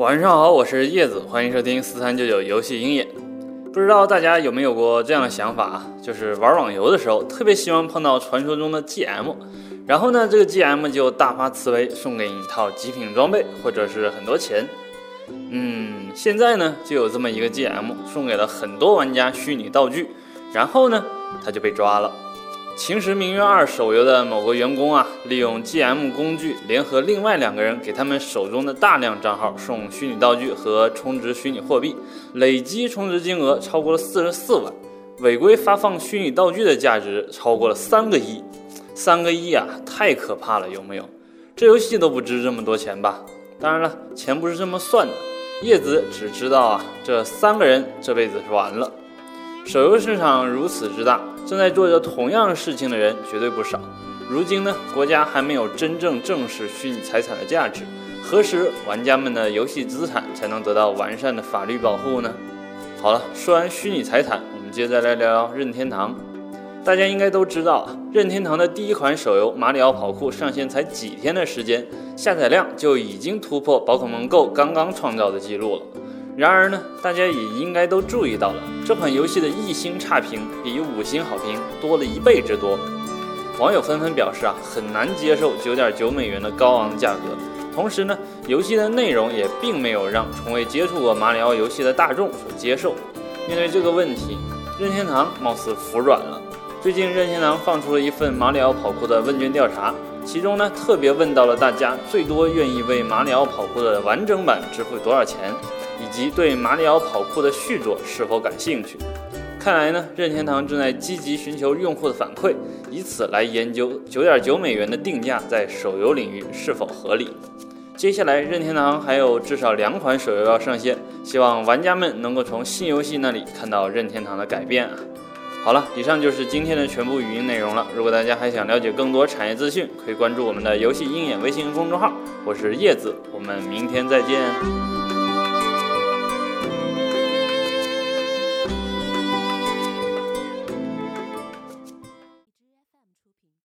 晚上好，我是叶子，欢迎收听四三九九游戏鹰眼。不知道大家有没有过这样的想法啊？就是玩网游的时候，特别希望碰到传说中的 GM，然后呢，这个 GM 就大发慈悲，送给你一套极品装备，或者是很多钱。嗯，现在呢，就有这么一个 GM，送给了很多玩家虚拟道具，然后呢，他就被抓了。《秦时明月二》手游的某个员工啊，利用 GM 工具联合另外两个人，给他们手中的大量账号送虚拟道具和充值虚拟货币，累计充值金额超过了四十四万，违规发放虚拟道具的价值超过了三个亿，三个亿啊，太可怕了，有没有？这游戏都不值这么多钱吧？当然了，钱不是这么算的，叶子只知道啊，这三个人这辈子是完了。手游市场如此之大，正在做着同样事情的人绝对不少。如今呢，国家还没有真正正视虚拟财产的价值，何时玩家们的游戏资产才能得到完善的法律保护呢？好了，说完虚拟财产，我们接着来聊聊任天堂。大家应该都知道，任天堂的第一款手游《马里奥跑酷》上线才几天的时间，下载量就已经突破宝可梦 Go 刚刚创造的记录了。然而呢，大家也应该都注意到了，这款游戏的一星差评比五星好评多了一倍之多。网友纷纷表示啊，很难接受九点九美元的高昂价格。同时呢，游戏的内容也并没有让从未接触过马里奥游戏的大众所接受。面对这个问题，任天堂貌似服软了。最近，任天堂放出了一份马里奥跑酷的问卷调查，其中呢特别问到了大家最多愿意为马里奥跑酷的完整版支付多少钱。以及对马里奥跑酷的续作是否感兴趣？看来呢，任天堂正在积极寻求用户的反馈，以此来研究九点九美元的定价在手游领域是否合理。接下来，任天堂还有至少两款手游要上线，希望玩家们能够从新游戏那里看到任天堂的改变啊！好了，以上就是今天的全部语音内容了。如果大家还想了解更多产业资讯，可以关注我们的游戏鹰眼微信公众号。我是叶子，我们明天再见。